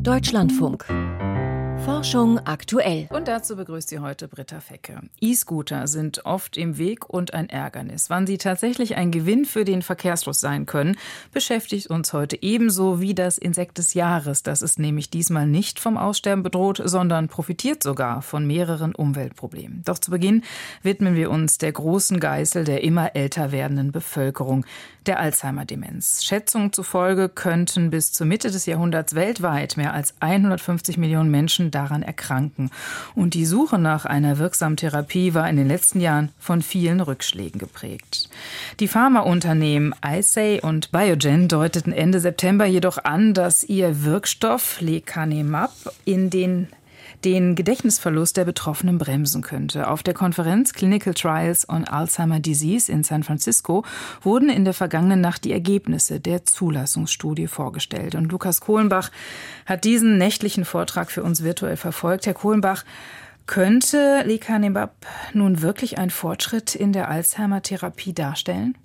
Deutschlandfunk. Forschung aktuell. Und dazu begrüßt sie heute Britta Fecke. E-Scooter sind oft im Weg und ein Ärgernis. Wann sie tatsächlich ein Gewinn für den Verkehrsfluss sein können, beschäftigt uns heute ebenso wie das Insekt des Jahres. Das ist nämlich diesmal nicht vom Aussterben bedroht, sondern profitiert sogar von mehreren Umweltproblemen. Doch zu Beginn widmen wir uns der großen Geißel der immer älter werdenden Bevölkerung, der Alzheimer-Demenz. Schätzungen zufolge könnten bis zur Mitte des Jahrhunderts weltweit mehr als 150 Millionen Menschen daran erkranken. Und die Suche nach einer wirksamen Therapie war in den letzten Jahren von vielen Rückschlägen geprägt. Die Pharmaunternehmen Icey und Biogen deuteten Ende September jedoch an, dass ihr Wirkstoff Lecanemab in den den Gedächtnisverlust der Betroffenen bremsen könnte. Auf der Konferenz Clinical Trials on Alzheimer Disease in San Francisco wurden in der vergangenen Nacht die Ergebnisse der Zulassungsstudie vorgestellt. Und Lukas Kohlenbach hat diesen nächtlichen Vortrag für uns virtuell verfolgt. Herr Kohlenbach, könnte Lecanemab nun wirklich einen Fortschritt in der Alzheimer-Therapie darstellen?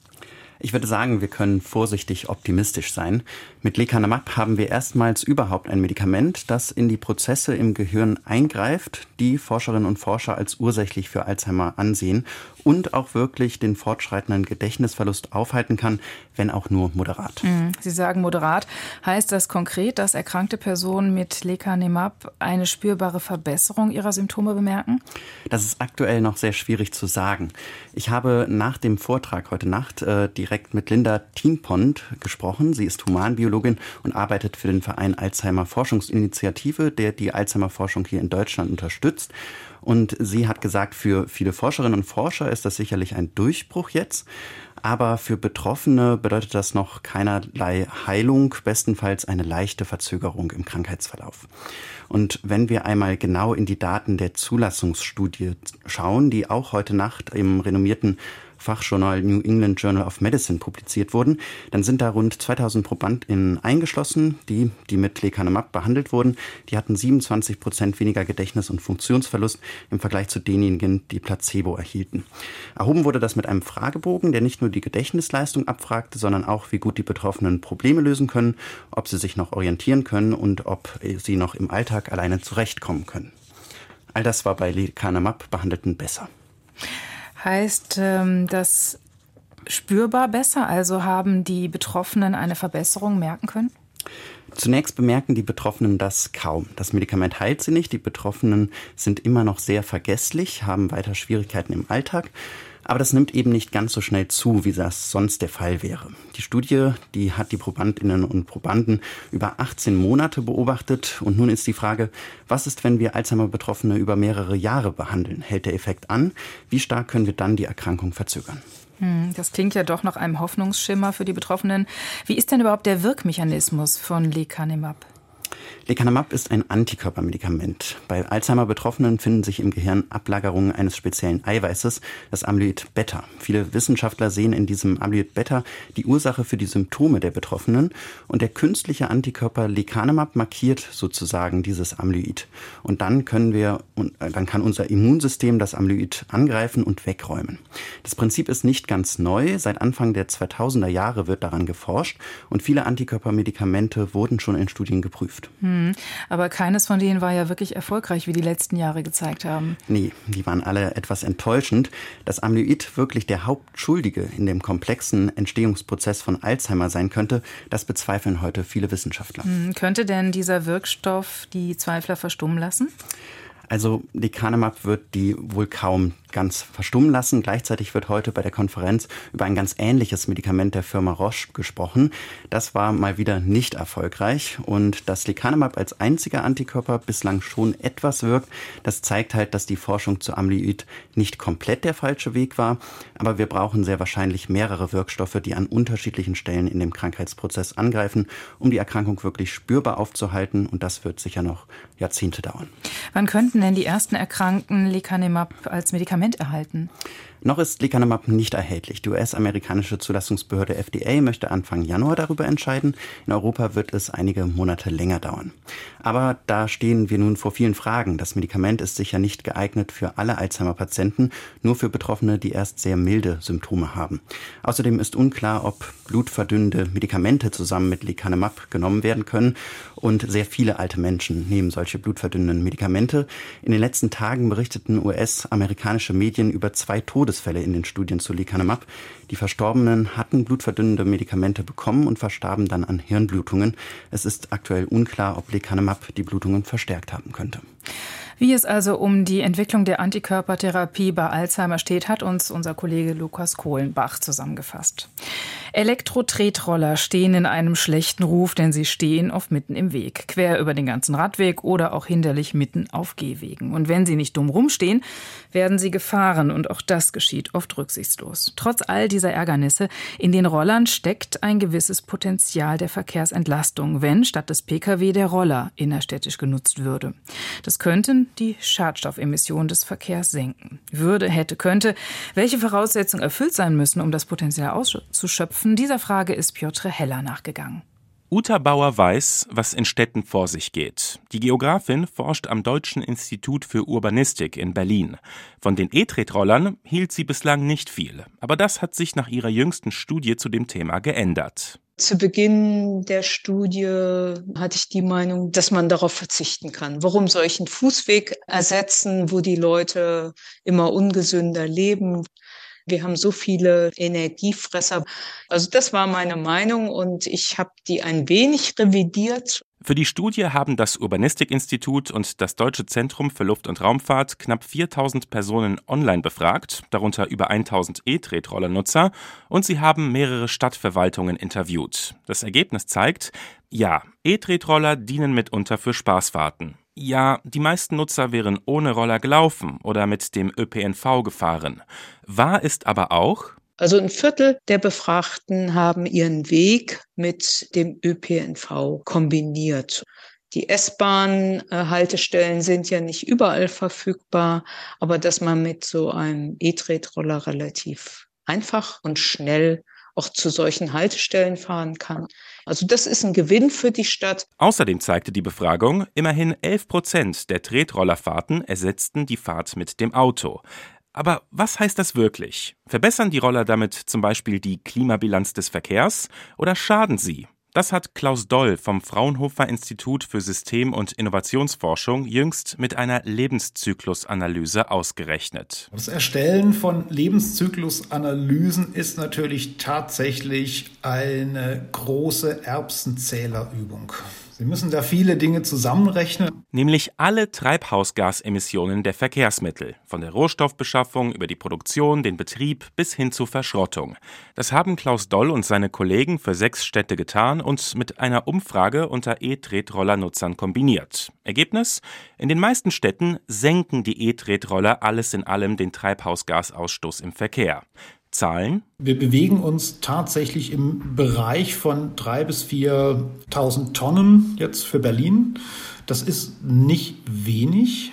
Ich würde sagen, wir können vorsichtig optimistisch sein. Mit Lecanemab haben wir erstmals überhaupt ein Medikament, das in die Prozesse im Gehirn eingreift, die Forscherinnen und Forscher als ursächlich für Alzheimer ansehen und auch wirklich den fortschreitenden Gedächtnisverlust aufhalten kann, wenn auch nur moderat. Mhm. Sie sagen moderat. Heißt das konkret, dass erkrankte Personen mit Lecanemab eine spürbare Verbesserung ihrer Symptome bemerken? Das ist aktuell noch sehr schwierig zu sagen. Ich habe nach dem Vortrag heute Nacht äh, direkt mit Linda Thienpont gesprochen. Sie ist Humanbiologin und arbeitet für den Verein Alzheimer Forschungsinitiative, der die Alzheimer-Forschung hier in Deutschland unterstützt. Und sie hat gesagt, für viele Forscherinnen und Forscher ist das sicherlich ein Durchbruch jetzt. Aber für Betroffene bedeutet das noch keinerlei Heilung, bestenfalls eine leichte Verzögerung im Krankheitsverlauf. Und wenn wir einmal genau in die Daten der Zulassungsstudie schauen, die auch heute Nacht im renommierten Fachjournal New England Journal of Medicine publiziert wurden, dann sind da rund 2000 ProbandInnen eingeschlossen, die, die mit Lecanemab behandelt wurden. Die hatten 27 Prozent weniger Gedächtnis- und Funktionsverlust im Vergleich zu denjenigen, die Placebo erhielten. Erhoben wurde das mit einem Fragebogen, der nicht nur die Gedächtnisleistung abfragte, sondern auch, wie gut die Betroffenen Probleme lösen können, ob sie sich noch orientieren können und ob sie noch im Alltag alleine zurechtkommen können. All das war bei Lecanemab behandelten besser. Heißt ähm, das spürbar besser? Also haben die Betroffenen eine Verbesserung merken können? Zunächst bemerken die Betroffenen das kaum. Das Medikament heilt sie nicht. Die Betroffenen sind immer noch sehr vergesslich, haben weiter Schwierigkeiten im Alltag. Aber das nimmt eben nicht ganz so schnell zu, wie das sonst der Fall wäre. Die Studie, die hat die Probandinnen und Probanden über 18 Monate beobachtet. Und nun ist die Frage, was ist, wenn wir Alzheimer-Betroffene über mehrere Jahre behandeln? Hält der Effekt an? Wie stark können wir dann die Erkrankung verzögern? Hm, das klingt ja doch nach einem Hoffnungsschimmer für die Betroffenen. Wie ist denn überhaupt der Wirkmechanismus von Lecanemab? Lecanemab ist ein Antikörpermedikament. Bei Alzheimer-Betroffenen finden sich im Gehirn Ablagerungen eines speziellen Eiweißes, das Amyloid Beta. Viele Wissenschaftler sehen in diesem Amyloid Beta die Ursache für die Symptome der Betroffenen und der künstliche Antikörper Lecanemab markiert sozusagen dieses Amyloid. Und dann können wir, dann kann unser Immunsystem das Amyloid angreifen und wegräumen. Das Prinzip ist nicht ganz neu. Seit Anfang der 2000er Jahre wird daran geforscht und viele Antikörpermedikamente wurden schon in Studien geprüft. Hm, aber keines von denen war ja wirklich erfolgreich, wie die letzten Jahre gezeigt haben. Nee, die waren alle etwas enttäuschend. Dass Amyloid wirklich der Hauptschuldige in dem komplexen Entstehungsprozess von Alzheimer sein könnte, das bezweifeln heute viele Wissenschaftler. Hm, könnte denn dieser Wirkstoff die Zweifler verstummen lassen? Also Lecanemab wird die wohl kaum ganz verstummen lassen. Gleichzeitig wird heute bei der Konferenz über ein ganz ähnliches Medikament der Firma Roche gesprochen. Das war mal wieder nicht erfolgreich und dass Lecanemab als einziger Antikörper bislang schon etwas wirkt, das zeigt halt, dass die Forschung zu Amyloid nicht komplett der falsche Weg war, aber wir brauchen sehr wahrscheinlich mehrere Wirkstoffe, die an unterschiedlichen Stellen in dem Krankheitsprozess angreifen, um die Erkrankung wirklich spürbar aufzuhalten und das wird sicher noch Jahrzehnte dauern. Wann könnten denn die ersten Erkrankten Lecanemab als Medikament Medikament erhalten? Noch ist Lecanemab nicht erhältlich. Die US-amerikanische Zulassungsbehörde FDA möchte Anfang Januar darüber entscheiden. In Europa wird es einige Monate länger dauern. Aber da stehen wir nun vor vielen Fragen. Das Medikament ist sicher nicht geeignet für alle Alzheimer-Patienten, nur für Betroffene, die erst sehr milde Symptome haben. Außerdem ist unklar, ob blutverdünnende Medikamente zusammen mit Lecanemab genommen werden können. Und sehr viele alte Menschen nehmen solche blutverdünnenden Medikamente. In den letzten Tagen berichteten US-amerikanische Medien über zwei Todesfälle in den Studien zu Lecanemab. Die Verstorbenen hatten blutverdünnende Medikamente bekommen und verstarben dann an Hirnblutungen. Es ist aktuell unklar, ob Lecanemab die Blutungen verstärkt haben könnte. Wie es also um die Entwicklung der Antikörpertherapie bei Alzheimer steht, hat uns unser Kollege Lukas Kohlenbach zusammengefasst. Elektro-Tretroller stehen in einem schlechten Ruf, denn sie stehen oft mitten im Weg, quer über den ganzen Radweg oder auch hinderlich mitten auf Gehwegen. Und wenn sie nicht dumm rumstehen, werden sie gefahren und auch das geschieht oft rücksichtslos. Trotz all dieser Ärgernisse in den Rollern steckt ein gewisses Potenzial der Verkehrsentlastung, wenn statt des Pkw der Roller innerstädtisch genutzt würde. Das könnten die Schadstoffemissionen des Verkehrs senken. Würde, hätte, könnte. Welche Voraussetzungen erfüllt sein müssen, um das Potenzial auszuschöpfen? Dieser Frage ist Piotr Heller nachgegangen. Uta Bauer weiß, was in Städten vor sich geht. Die Geografin forscht am Deutschen Institut für Urbanistik in Berlin. Von den E-Tretrollern hielt sie bislang nicht viel. Aber das hat sich nach ihrer jüngsten Studie zu dem Thema geändert. Zu Beginn der Studie hatte ich die Meinung, dass man darauf verzichten kann. Warum soll ich einen Fußweg ersetzen, wo die Leute immer ungesünder leben? Wir haben so viele Energiefresser. Also das war meine Meinung und ich habe die ein wenig revidiert. Für die Studie haben das Urbanistikinstitut und das Deutsche Zentrum für Luft- und Raumfahrt knapp 4000 Personen online befragt, darunter über 1000 E-Tretroller-Nutzer, und sie haben mehrere Stadtverwaltungen interviewt. Das Ergebnis zeigt, ja, E-Tretroller dienen mitunter für Spaßfahrten. Ja, die meisten Nutzer wären ohne Roller gelaufen oder mit dem ÖPNV gefahren. Wahr ist aber auch, also ein Viertel der Befragten haben ihren Weg mit dem ÖPNV kombiniert. Die S-Bahn-Haltestellen sind ja nicht überall verfügbar, aber dass man mit so einem E-Tretroller relativ einfach und schnell auch zu solchen Haltestellen fahren kann. Also das ist ein Gewinn für die Stadt. Außerdem zeigte die Befragung, immerhin 11 Prozent der Tretrollerfahrten ersetzten die Fahrt mit dem Auto. Aber was heißt das wirklich? Verbessern die Roller damit zum Beispiel die Klimabilanz des Verkehrs oder schaden sie? Das hat Klaus Doll vom Fraunhofer Institut für System- und Innovationsforschung jüngst mit einer Lebenszyklusanalyse ausgerechnet. Das Erstellen von Lebenszyklusanalysen ist natürlich tatsächlich eine große Erbsenzählerübung. Sie müssen da viele Dinge zusammenrechnen. Nämlich alle Treibhausgasemissionen der Verkehrsmittel, von der Rohstoffbeschaffung über die Produktion, den Betrieb bis hin zur Verschrottung. Das haben Klaus Doll und seine Kollegen für sechs Städte getan und mit einer Umfrage unter E-Tretroller-Nutzern kombiniert. Ergebnis? In den meisten Städten senken die E-Tretroller alles in allem den Treibhausgasausstoß im Verkehr. Zahlen? Wir bewegen uns tatsächlich im Bereich von 3.000 bis 4.000 Tonnen jetzt für Berlin. Das ist nicht wenig.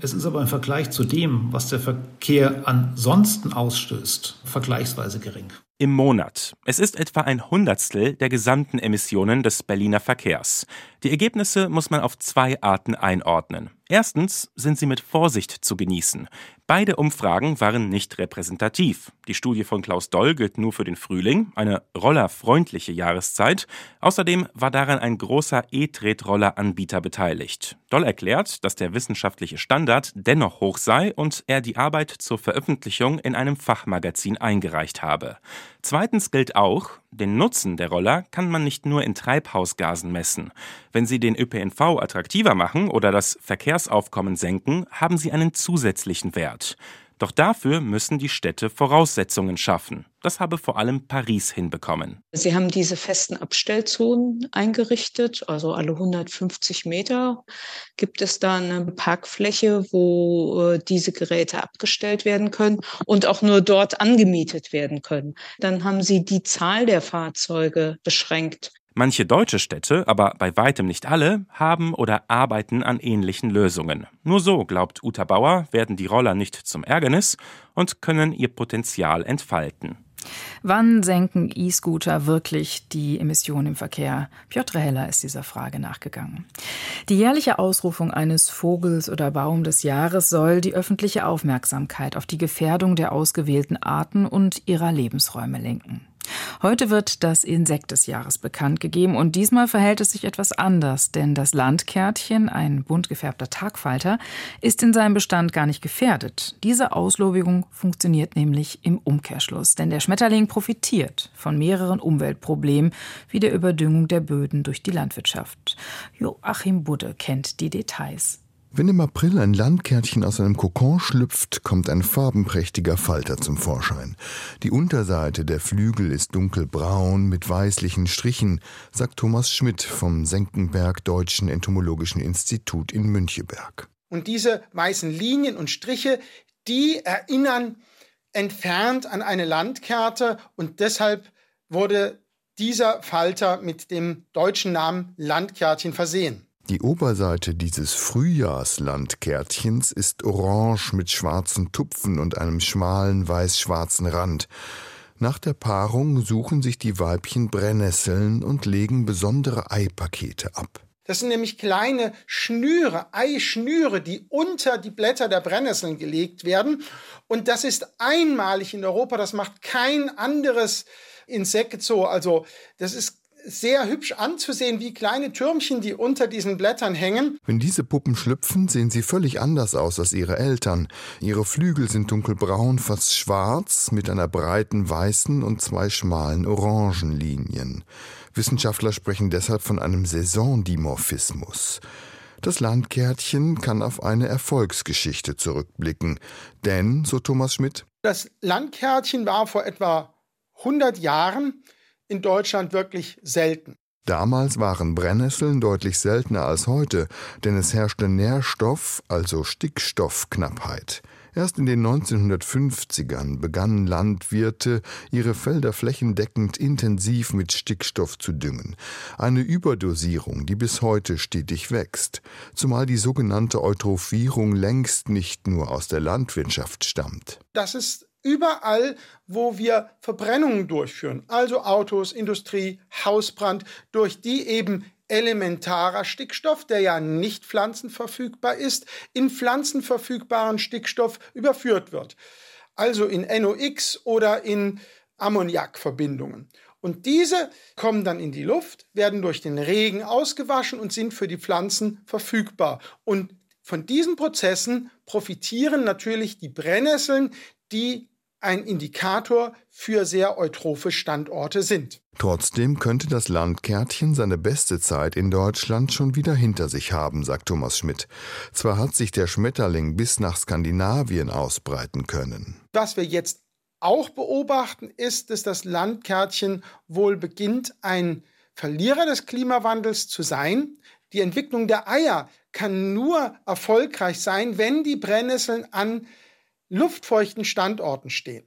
Es ist aber im Vergleich zu dem, was der Verkehr ansonsten ausstößt, vergleichsweise gering im Monat. Es ist etwa ein Hundertstel der gesamten Emissionen des Berliner Verkehrs. Die Ergebnisse muss man auf zwei Arten einordnen. Erstens sind sie mit Vorsicht zu genießen. Beide Umfragen waren nicht repräsentativ. Die Studie von Klaus Doll gilt nur für den Frühling, eine rollerfreundliche Jahreszeit. Außerdem war daran ein großer E-Tretroller-Anbieter beteiligt. Doll erklärt, dass der wissenschaftliche Standard dennoch hoch sei und er die Arbeit zur Veröffentlichung in einem Fachmagazin eingereicht habe. Zweitens gilt auch, den Nutzen der Roller kann man nicht nur in Treibhausgasen messen. Wenn sie den ÖPNV attraktiver machen oder das Verkehrsaufkommen senken, haben sie einen zusätzlichen Wert. Doch dafür müssen die Städte Voraussetzungen schaffen. Das habe vor allem Paris hinbekommen. Sie haben diese festen Abstellzonen eingerichtet, also alle 150 Meter gibt es da eine Parkfläche, wo äh, diese Geräte abgestellt werden können und auch nur dort angemietet werden können. Dann haben Sie die Zahl der Fahrzeuge beschränkt. Manche deutsche Städte, aber bei weitem nicht alle, haben oder arbeiten an ähnlichen Lösungen. Nur so, glaubt Uta Bauer, werden die Roller nicht zum Ärgernis und können ihr Potenzial entfalten. Wann senken E-Scooter wirklich die Emissionen im Verkehr? Piotr Heller ist dieser Frage nachgegangen. Die jährliche Ausrufung eines Vogels oder Baum des Jahres soll die öffentliche Aufmerksamkeit auf die Gefährdung der ausgewählten Arten und ihrer Lebensräume lenken. Heute wird das Insekt des Jahres bekannt gegeben und diesmal verhält es sich etwas anders, denn das Landkärtchen, ein bunt gefärbter Tagfalter, ist in seinem Bestand gar nicht gefährdet. Diese Auslobigung funktioniert nämlich im Umkehrschluss, denn der Schmetterling profitiert von mehreren Umweltproblemen wie der Überdüngung der Böden durch die Landwirtschaft. Joachim Budde kennt die Details. Wenn im April ein Landkärtchen aus einem Kokon schlüpft, kommt ein farbenprächtiger Falter zum Vorschein. Die Unterseite der Flügel ist dunkelbraun mit weißlichen Strichen, sagt Thomas Schmidt vom Senckenberg Deutschen Entomologischen Institut in Müncheberg. Und diese weißen Linien und Striche, die erinnern entfernt an eine Landkarte und deshalb wurde dieser Falter mit dem deutschen Namen Landkärtchen versehen. Die Oberseite dieses Frühjahrslandkärtchens ist orange mit schwarzen Tupfen und einem schmalen weiß-schwarzen Rand. Nach der Paarung suchen sich die Weibchen Brennnesseln und legen besondere Eipakete ab. Das sind nämlich kleine Schnüre, Eischnüre, die unter die Blätter der Brennnesseln gelegt werden. Und das ist einmalig in Europa. Das macht kein anderes Insekt so. Also das ist sehr hübsch anzusehen, wie kleine Türmchen, die unter diesen Blättern hängen. Wenn diese Puppen schlüpfen, sehen sie völlig anders aus als ihre Eltern. Ihre Flügel sind dunkelbraun, fast schwarz, mit einer breiten weißen und zwei schmalen orangen Linien. Wissenschaftler sprechen deshalb von einem Saisondimorphismus. Das Landkärtchen kann auf eine Erfolgsgeschichte zurückblicken. Denn, so Thomas Schmidt, das Landkärtchen war vor etwa 100 Jahren in Deutschland wirklich selten. Damals waren Brennnesseln deutlich seltener als heute, denn es herrschte Nährstoff, also Stickstoffknappheit. Erst in den 1950ern begannen Landwirte, ihre Felder flächendeckend intensiv mit Stickstoff zu düngen. Eine Überdosierung, die bis heute stetig wächst, zumal die sogenannte Eutrophierung längst nicht nur aus der Landwirtschaft stammt. Das ist Überall, wo wir Verbrennungen durchführen, also Autos, Industrie, Hausbrand, durch die eben elementarer Stickstoff, der ja nicht pflanzenverfügbar ist, in pflanzenverfügbaren Stickstoff überführt wird. Also in NOx oder in Ammoniakverbindungen. Und diese kommen dann in die Luft, werden durch den Regen ausgewaschen und sind für die Pflanzen verfügbar. Und von diesen Prozessen profitieren natürlich die Brennnesseln, die ein Indikator für sehr eutrophe Standorte sind. Trotzdem könnte das Landkärtchen seine beste Zeit in Deutschland schon wieder hinter sich haben, sagt Thomas Schmidt. Zwar hat sich der Schmetterling bis nach Skandinavien ausbreiten können. Was wir jetzt auch beobachten, ist, dass das Landkärtchen wohl beginnt, ein Verlierer des Klimawandels zu sein. Die Entwicklung der Eier kann nur erfolgreich sein, wenn die Brennnesseln an luftfeuchten Standorten stehen.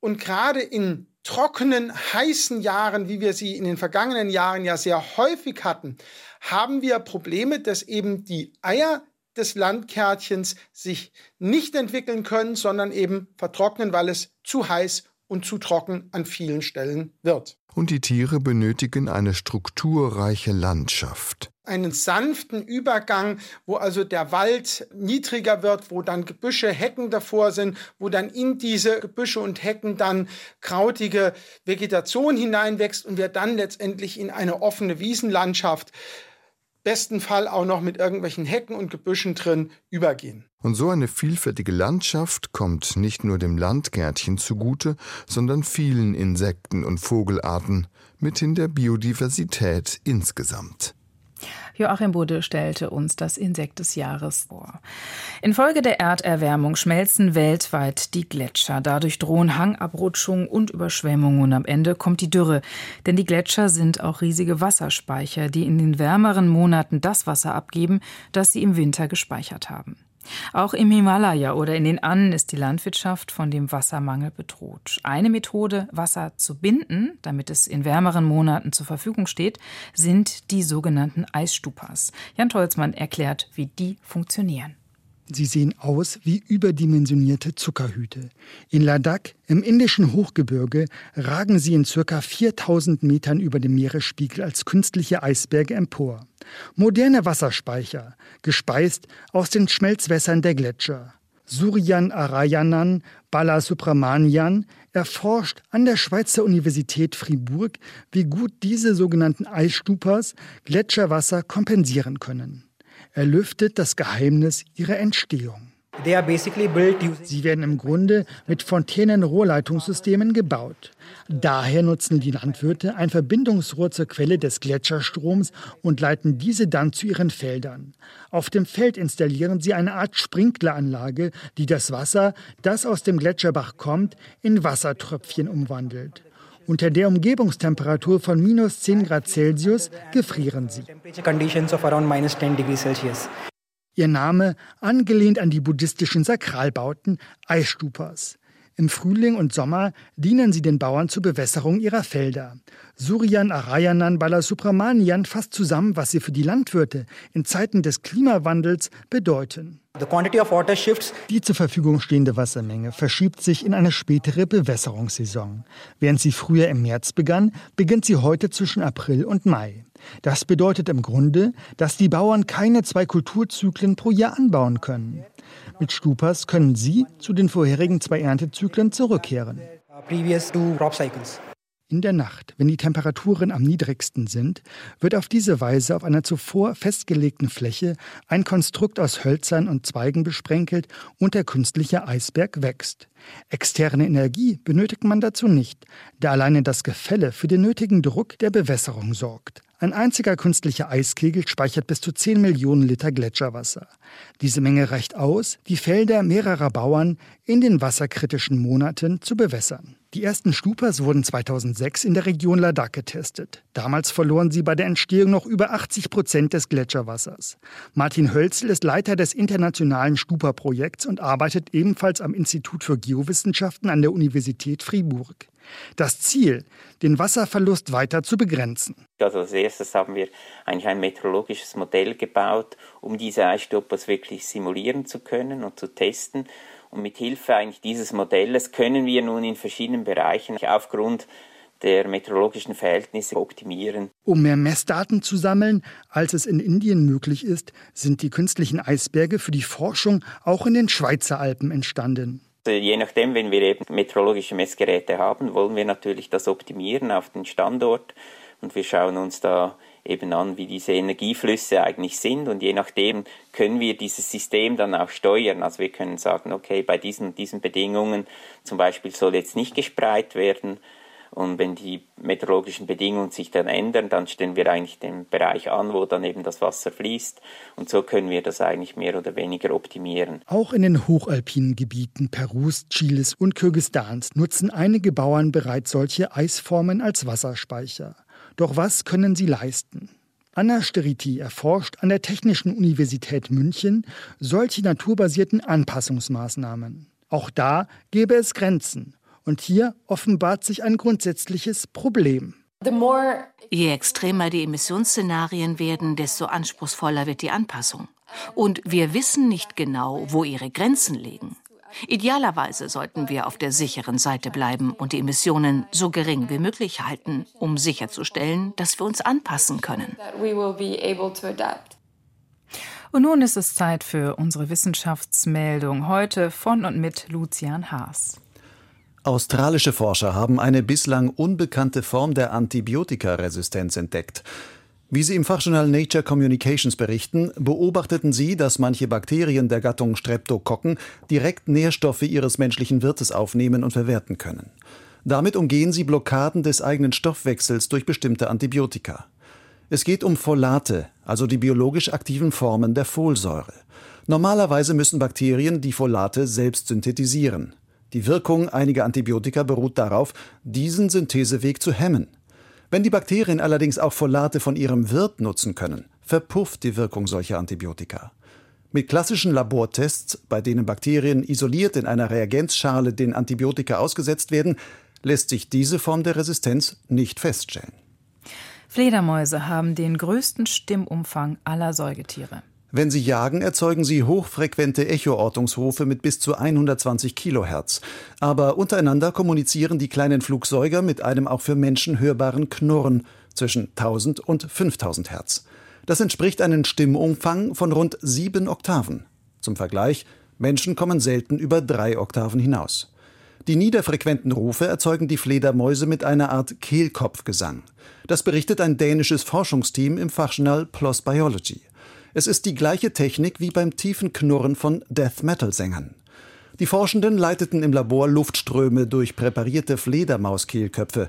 Und gerade in trockenen, heißen Jahren, wie wir sie in den vergangenen Jahren ja sehr häufig hatten, haben wir Probleme, dass eben die Eier des Landkärtchens sich nicht entwickeln können, sondern eben vertrocknen, weil es zu heiß und zu trocken an vielen Stellen wird. Und die Tiere benötigen eine strukturreiche Landschaft. Einen sanften Übergang, wo also der Wald niedriger wird, wo dann Gebüsche, Hecken davor sind, wo dann in diese Gebüsche und Hecken dann krautige Vegetation hineinwächst und wir dann letztendlich in eine offene Wiesenlandschaft besten Fall auch noch mit irgendwelchen Hecken und Gebüschen drin übergehen. Und so eine vielfältige Landschaft kommt nicht nur dem Landgärtchen zugute, sondern vielen Insekten und Vogelarten, mithin der Biodiversität insgesamt. Joachim Budde stellte uns das Insekt des Jahres vor. Infolge der Erderwärmung schmelzen weltweit die Gletscher. Dadurch drohen Hangabrutschungen und Überschwemmungen und am Ende kommt die Dürre. Denn die Gletscher sind auch riesige Wasserspeicher, die in den wärmeren Monaten das Wasser abgeben, das sie im Winter gespeichert haben. Auch im Himalaya oder in den Anden ist die Landwirtschaft von dem Wassermangel bedroht. Eine Methode, Wasser zu binden, damit es in wärmeren Monaten zur Verfügung steht, sind die sogenannten Eisstupas. Jan Tolzmann erklärt, wie die funktionieren. Sie sehen aus wie überdimensionierte Zuckerhüte. In Ladakh, im indischen Hochgebirge, ragen sie in circa 4000 Metern über dem Meeresspiegel als künstliche Eisberge empor. Moderne Wasserspeicher, gespeist aus den Schmelzwässern der Gletscher. Suryan Arayanan Balasubramanian erforscht an der Schweizer Universität Fribourg, wie gut diese sogenannten Eisstupas Gletscherwasser kompensieren können. Er lüftet das Geheimnis ihrer Entstehung. Sie werden im Grunde mit Fontänen-Rohrleitungssystemen gebaut. Daher nutzen die Landwirte ein Verbindungsrohr zur Quelle des Gletscherstroms und leiten diese dann zu ihren Feldern. Auf dem Feld installieren sie eine Art Sprinkleranlage, die das Wasser, das aus dem Gletscherbach kommt, in Wassertröpfchen umwandelt. Unter der Umgebungstemperatur von minus 10 Grad Celsius gefrieren sie. Ihr Name angelehnt an die buddhistischen Sakralbauten Eisstupas. Im Frühling und Sommer dienen sie den Bauern zur Bewässerung ihrer Felder. Suryan Arayanan Balasubramanian fasst zusammen, was sie für die Landwirte in Zeiten des Klimawandels bedeuten. Die zur Verfügung stehende Wassermenge verschiebt sich in eine spätere Bewässerungssaison. Während sie früher im März begann, beginnt sie heute zwischen April und Mai. Das bedeutet im Grunde, dass die Bauern keine zwei Kulturzyklen pro Jahr anbauen können. Mit Stupas können sie zu den vorherigen zwei Erntezyklen zurückkehren. In der Nacht, wenn die Temperaturen am niedrigsten sind, wird auf diese Weise auf einer zuvor festgelegten Fläche ein Konstrukt aus Hölzern und Zweigen besprenkelt und der künstliche Eisberg wächst. Externe Energie benötigt man dazu nicht, da alleine das Gefälle für den nötigen Druck der Bewässerung sorgt. Ein einziger künstlicher Eiskegel speichert bis zu 10 Millionen Liter Gletscherwasser. Diese Menge reicht aus, die Felder mehrerer Bauern in den wasserkritischen Monaten zu bewässern. Die ersten Stupas wurden 2006 in der Region Ladakh getestet. Damals verloren sie bei der Entstehung noch über 80 Prozent des Gletscherwassers. Martin Hölzel ist Leiter des internationalen Stupa-Projekts und arbeitet ebenfalls am Institut für Geowissenschaften an der Universität Fribourg. Das Ziel, den Wasserverlust weiter zu begrenzen. Also als erstes haben wir eigentlich ein meteorologisches Modell gebaut, um diese Eisstupas wirklich simulieren zu können und zu testen. Und mit Hilfe eigentlich dieses Modells können wir nun in verschiedenen Bereichen aufgrund der meteorologischen Verhältnisse optimieren. Um mehr Messdaten zu sammeln, als es in Indien möglich ist, sind die künstlichen Eisberge für die Forschung auch in den Schweizer Alpen entstanden. Je nachdem, wenn wir eben meteorologische Messgeräte haben, wollen wir natürlich das optimieren auf den Standort. Und wir schauen uns da eben an, wie diese Energieflüsse eigentlich sind. Und je nachdem können wir dieses System dann auch steuern. Also wir können sagen, okay, bei diesen, diesen Bedingungen zum Beispiel soll jetzt nicht gespreit werden, und wenn die meteorologischen Bedingungen sich dann ändern, dann stellen wir eigentlich den Bereich an, wo dann eben das Wasser fließt. Und so können wir das eigentlich mehr oder weniger optimieren. Auch in den hochalpinen Gebieten Perus, Chiles und Kirgisistans nutzen einige Bauern bereits solche Eisformen als Wasserspeicher. Doch was können sie leisten? Anna Steriti erforscht an der Technischen Universität München solche naturbasierten Anpassungsmaßnahmen. Auch da gäbe es Grenzen und hier offenbart sich ein grundsätzliches Problem. Je extremer die Emissionsszenarien werden, desto anspruchsvoller wird die Anpassung. Und wir wissen nicht genau, wo ihre Grenzen liegen. Idealerweise sollten wir auf der sicheren Seite bleiben und die Emissionen so gering wie möglich halten, um sicherzustellen, dass wir uns anpassen können. Und nun ist es Zeit für unsere Wissenschaftsmeldung heute von und mit Lucian Haas. Australische Forscher haben eine bislang unbekannte Form der Antibiotikaresistenz entdeckt. Wie sie im Fachjournal Nature Communications berichten, beobachteten sie, dass manche Bakterien der Gattung Streptokokken direkt Nährstoffe ihres menschlichen Wirtes aufnehmen und verwerten können. Damit umgehen sie Blockaden des eigenen Stoffwechsels durch bestimmte Antibiotika. Es geht um Folate, also die biologisch aktiven Formen der Folsäure. Normalerweise müssen Bakterien die Folate selbst synthetisieren. Die Wirkung einiger Antibiotika beruht darauf, diesen Syntheseweg zu hemmen. Wenn die Bakterien allerdings auch Folate von ihrem Wirt nutzen können, verpufft die Wirkung solcher Antibiotika. Mit klassischen Labortests, bei denen Bakterien isoliert in einer Reagenzschale den Antibiotika ausgesetzt werden, lässt sich diese Form der Resistenz nicht feststellen. Fledermäuse haben den größten Stimmumfang aller Säugetiere. Wenn sie jagen, erzeugen sie hochfrequente Echoortungsrufe mit bis zu 120 Kilohertz. Aber untereinander kommunizieren die kleinen Flugsäuger mit einem auch für Menschen hörbaren Knurren zwischen 1000 und 5000 Hertz. Das entspricht einem Stimmumfang von rund sieben Oktaven. Zum Vergleich, Menschen kommen selten über drei Oktaven hinaus. Die niederfrequenten Rufe erzeugen die Fledermäuse mit einer Art Kehlkopfgesang. Das berichtet ein dänisches Forschungsteam im Fachjournal PLOS Biology. Es ist die gleiche Technik wie beim tiefen Knurren von Death-Metal-Sängern. Die Forschenden leiteten im Labor Luftströme durch präparierte Fledermauskehlköpfe.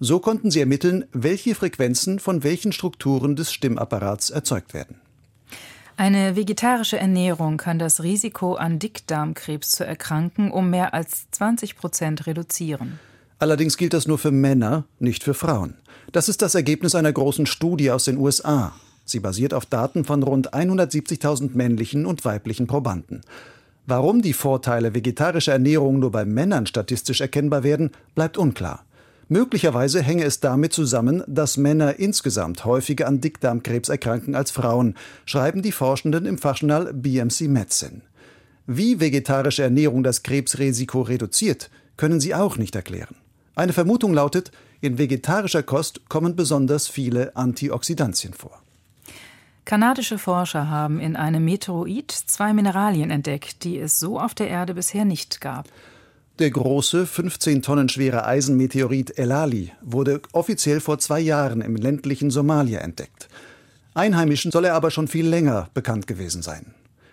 So konnten sie ermitteln, welche Frequenzen von welchen Strukturen des Stimmapparats erzeugt werden. Eine vegetarische Ernährung kann das Risiko an Dickdarmkrebs zu erkranken um mehr als 20 Prozent reduzieren. Allerdings gilt das nur für Männer, nicht für Frauen. Das ist das Ergebnis einer großen Studie aus den USA. Sie basiert auf Daten von rund 170.000 männlichen und weiblichen Probanden. Warum die Vorteile vegetarischer Ernährung nur bei Männern statistisch erkennbar werden, bleibt unklar. Möglicherweise hänge es damit zusammen, dass Männer insgesamt häufiger an Dickdarmkrebs erkranken als Frauen, schreiben die Forschenden im Fachjournal BMC Medicine. Wie vegetarische Ernährung das Krebsrisiko reduziert, können sie auch nicht erklären. Eine Vermutung lautet, in vegetarischer Kost kommen besonders viele Antioxidantien vor. Kanadische Forscher haben in einem Meteoroid zwei Mineralien entdeckt, die es so auf der Erde bisher nicht gab. Der große, 15 Tonnen schwere Eisenmeteorit Elali wurde offiziell vor zwei Jahren im ländlichen Somalia entdeckt. Einheimischen soll er aber schon viel länger bekannt gewesen sein.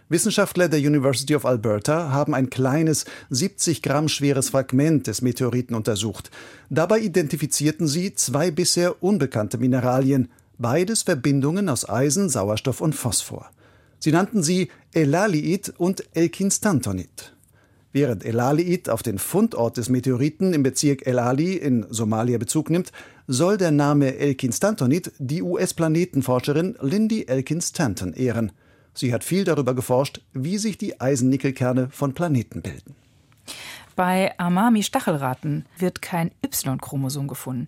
Wissenschaftler der University of Alberta haben ein kleines, 70 Gramm schweres Fragment des Meteoriten untersucht. Dabei identifizierten sie zwei bisher unbekannte Mineralien, beides Verbindungen aus Eisen, Sauerstoff und Phosphor. Sie nannten sie Elaliit und Elkinstantonit. Während Elaliit auf den Fundort des Meteoriten im Bezirk Elali in Somalia Bezug nimmt, soll der Name Elkinstantonit die US-Planetenforscherin Lindy Elkin-Stanton ehren. Sie hat viel darüber geforscht, wie sich die Eisennickelkerne von Planeten bilden. Bei Amami-Stachelratten wird kein Y-Chromosom gefunden.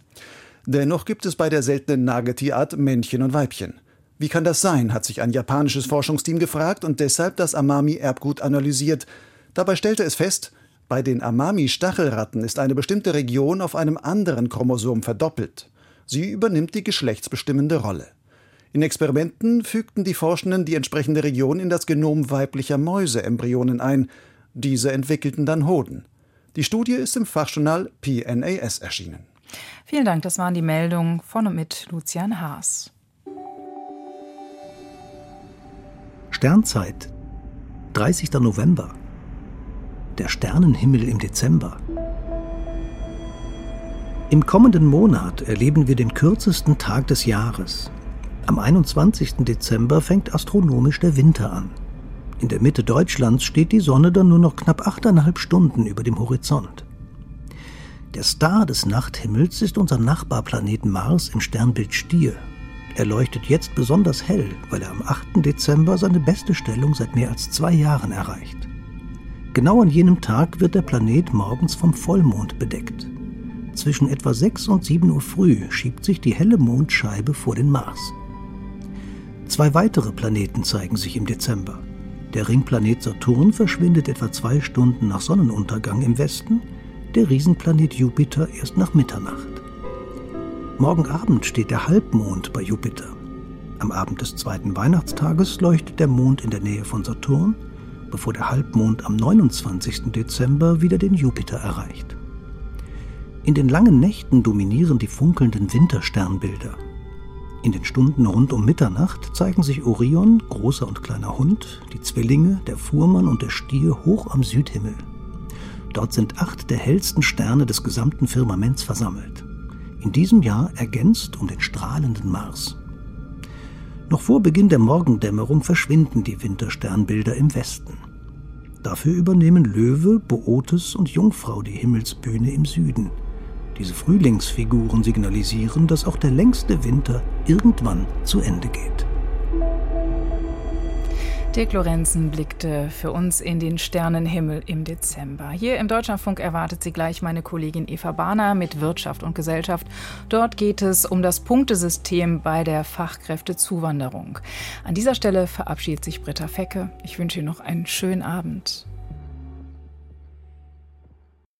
Dennoch gibt es bei der seltenen Nagetierart Männchen und Weibchen. Wie kann das sein, hat sich ein japanisches Forschungsteam gefragt und deshalb das Amami-Erbgut analysiert. Dabei stellte es fest, bei den Amami-Stachelratten ist eine bestimmte Region auf einem anderen Chromosom verdoppelt. Sie übernimmt die geschlechtsbestimmende Rolle. In Experimenten fügten die Forschenden die entsprechende Region in das Genom weiblicher Mäuseembryonen ein. Diese entwickelten dann Hoden. Die Studie ist im Fachjournal PNAS erschienen. Vielen Dank, das waren die Meldungen von und mit Lucian Haas. Sternzeit, 30. November. Der Sternenhimmel im Dezember. Im kommenden Monat erleben wir den kürzesten Tag des Jahres. Am 21. Dezember fängt astronomisch der Winter an. In der Mitte Deutschlands steht die Sonne dann nur noch knapp achteinhalb Stunden über dem Horizont. Der Star des Nachthimmels ist unser Nachbarplanet Mars im Sternbild Stier. Er leuchtet jetzt besonders hell, weil er am 8. Dezember seine beste Stellung seit mehr als zwei Jahren erreicht. Genau an jenem Tag wird der Planet morgens vom Vollmond bedeckt. Zwischen etwa 6 und 7 Uhr früh schiebt sich die helle Mondscheibe vor den Mars. Zwei weitere Planeten zeigen sich im Dezember. Der Ringplanet Saturn verschwindet etwa zwei Stunden nach Sonnenuntergang im Westen der Riesenplanet Jupiter erst nach Mitternacht. Morgen Abend steht der Halbmond bei Jupiter. Am Abend des zweiten Weihnachtstages leuchtet der Mond in der Nähe von Saturn, bevor der Halbmond am 29. Dezember wieder den Jupiter erreicht. In den langen Nächten dominieren die funkelnden Wintersternbilder. In den Stunden rund um Mitternacht zeigen sich Orion, großer und kleiner Hund, die Zwillinge, der Fuhrmann und der Stier hoch am Südhimmel. Dort sind acht der hellsten Sterne des gesamten Firmaments versammelt. In diesem Jahr ergänzt um den strahlenden Mars. Noch vor Beginn der Morgendämmerung verschwinden die Wintersternbilder im Westen. Dafür übernehmen Löwe, Bootes und Jungfrau die Himmelsbühne im Süden. Diese Frühlingsfiguren signalisieren, dass auch der längste Winter irgendwann zu Ende geht. Dirk Lorenzen blickte für uns in den Sternenhimmel im Dezember. Hier im Deutschlandfunk erwartet sie gleich meine Kollegin Eva Bahner mit Wirtschaft und Gesellschaft. Dort geht es um das Punktesystem bei der Fachkräftezuwanderung. An dieser Stelle verabschiedet sich Britta Fecke. Ich wünsche Ihnen noch einen schönen Abend.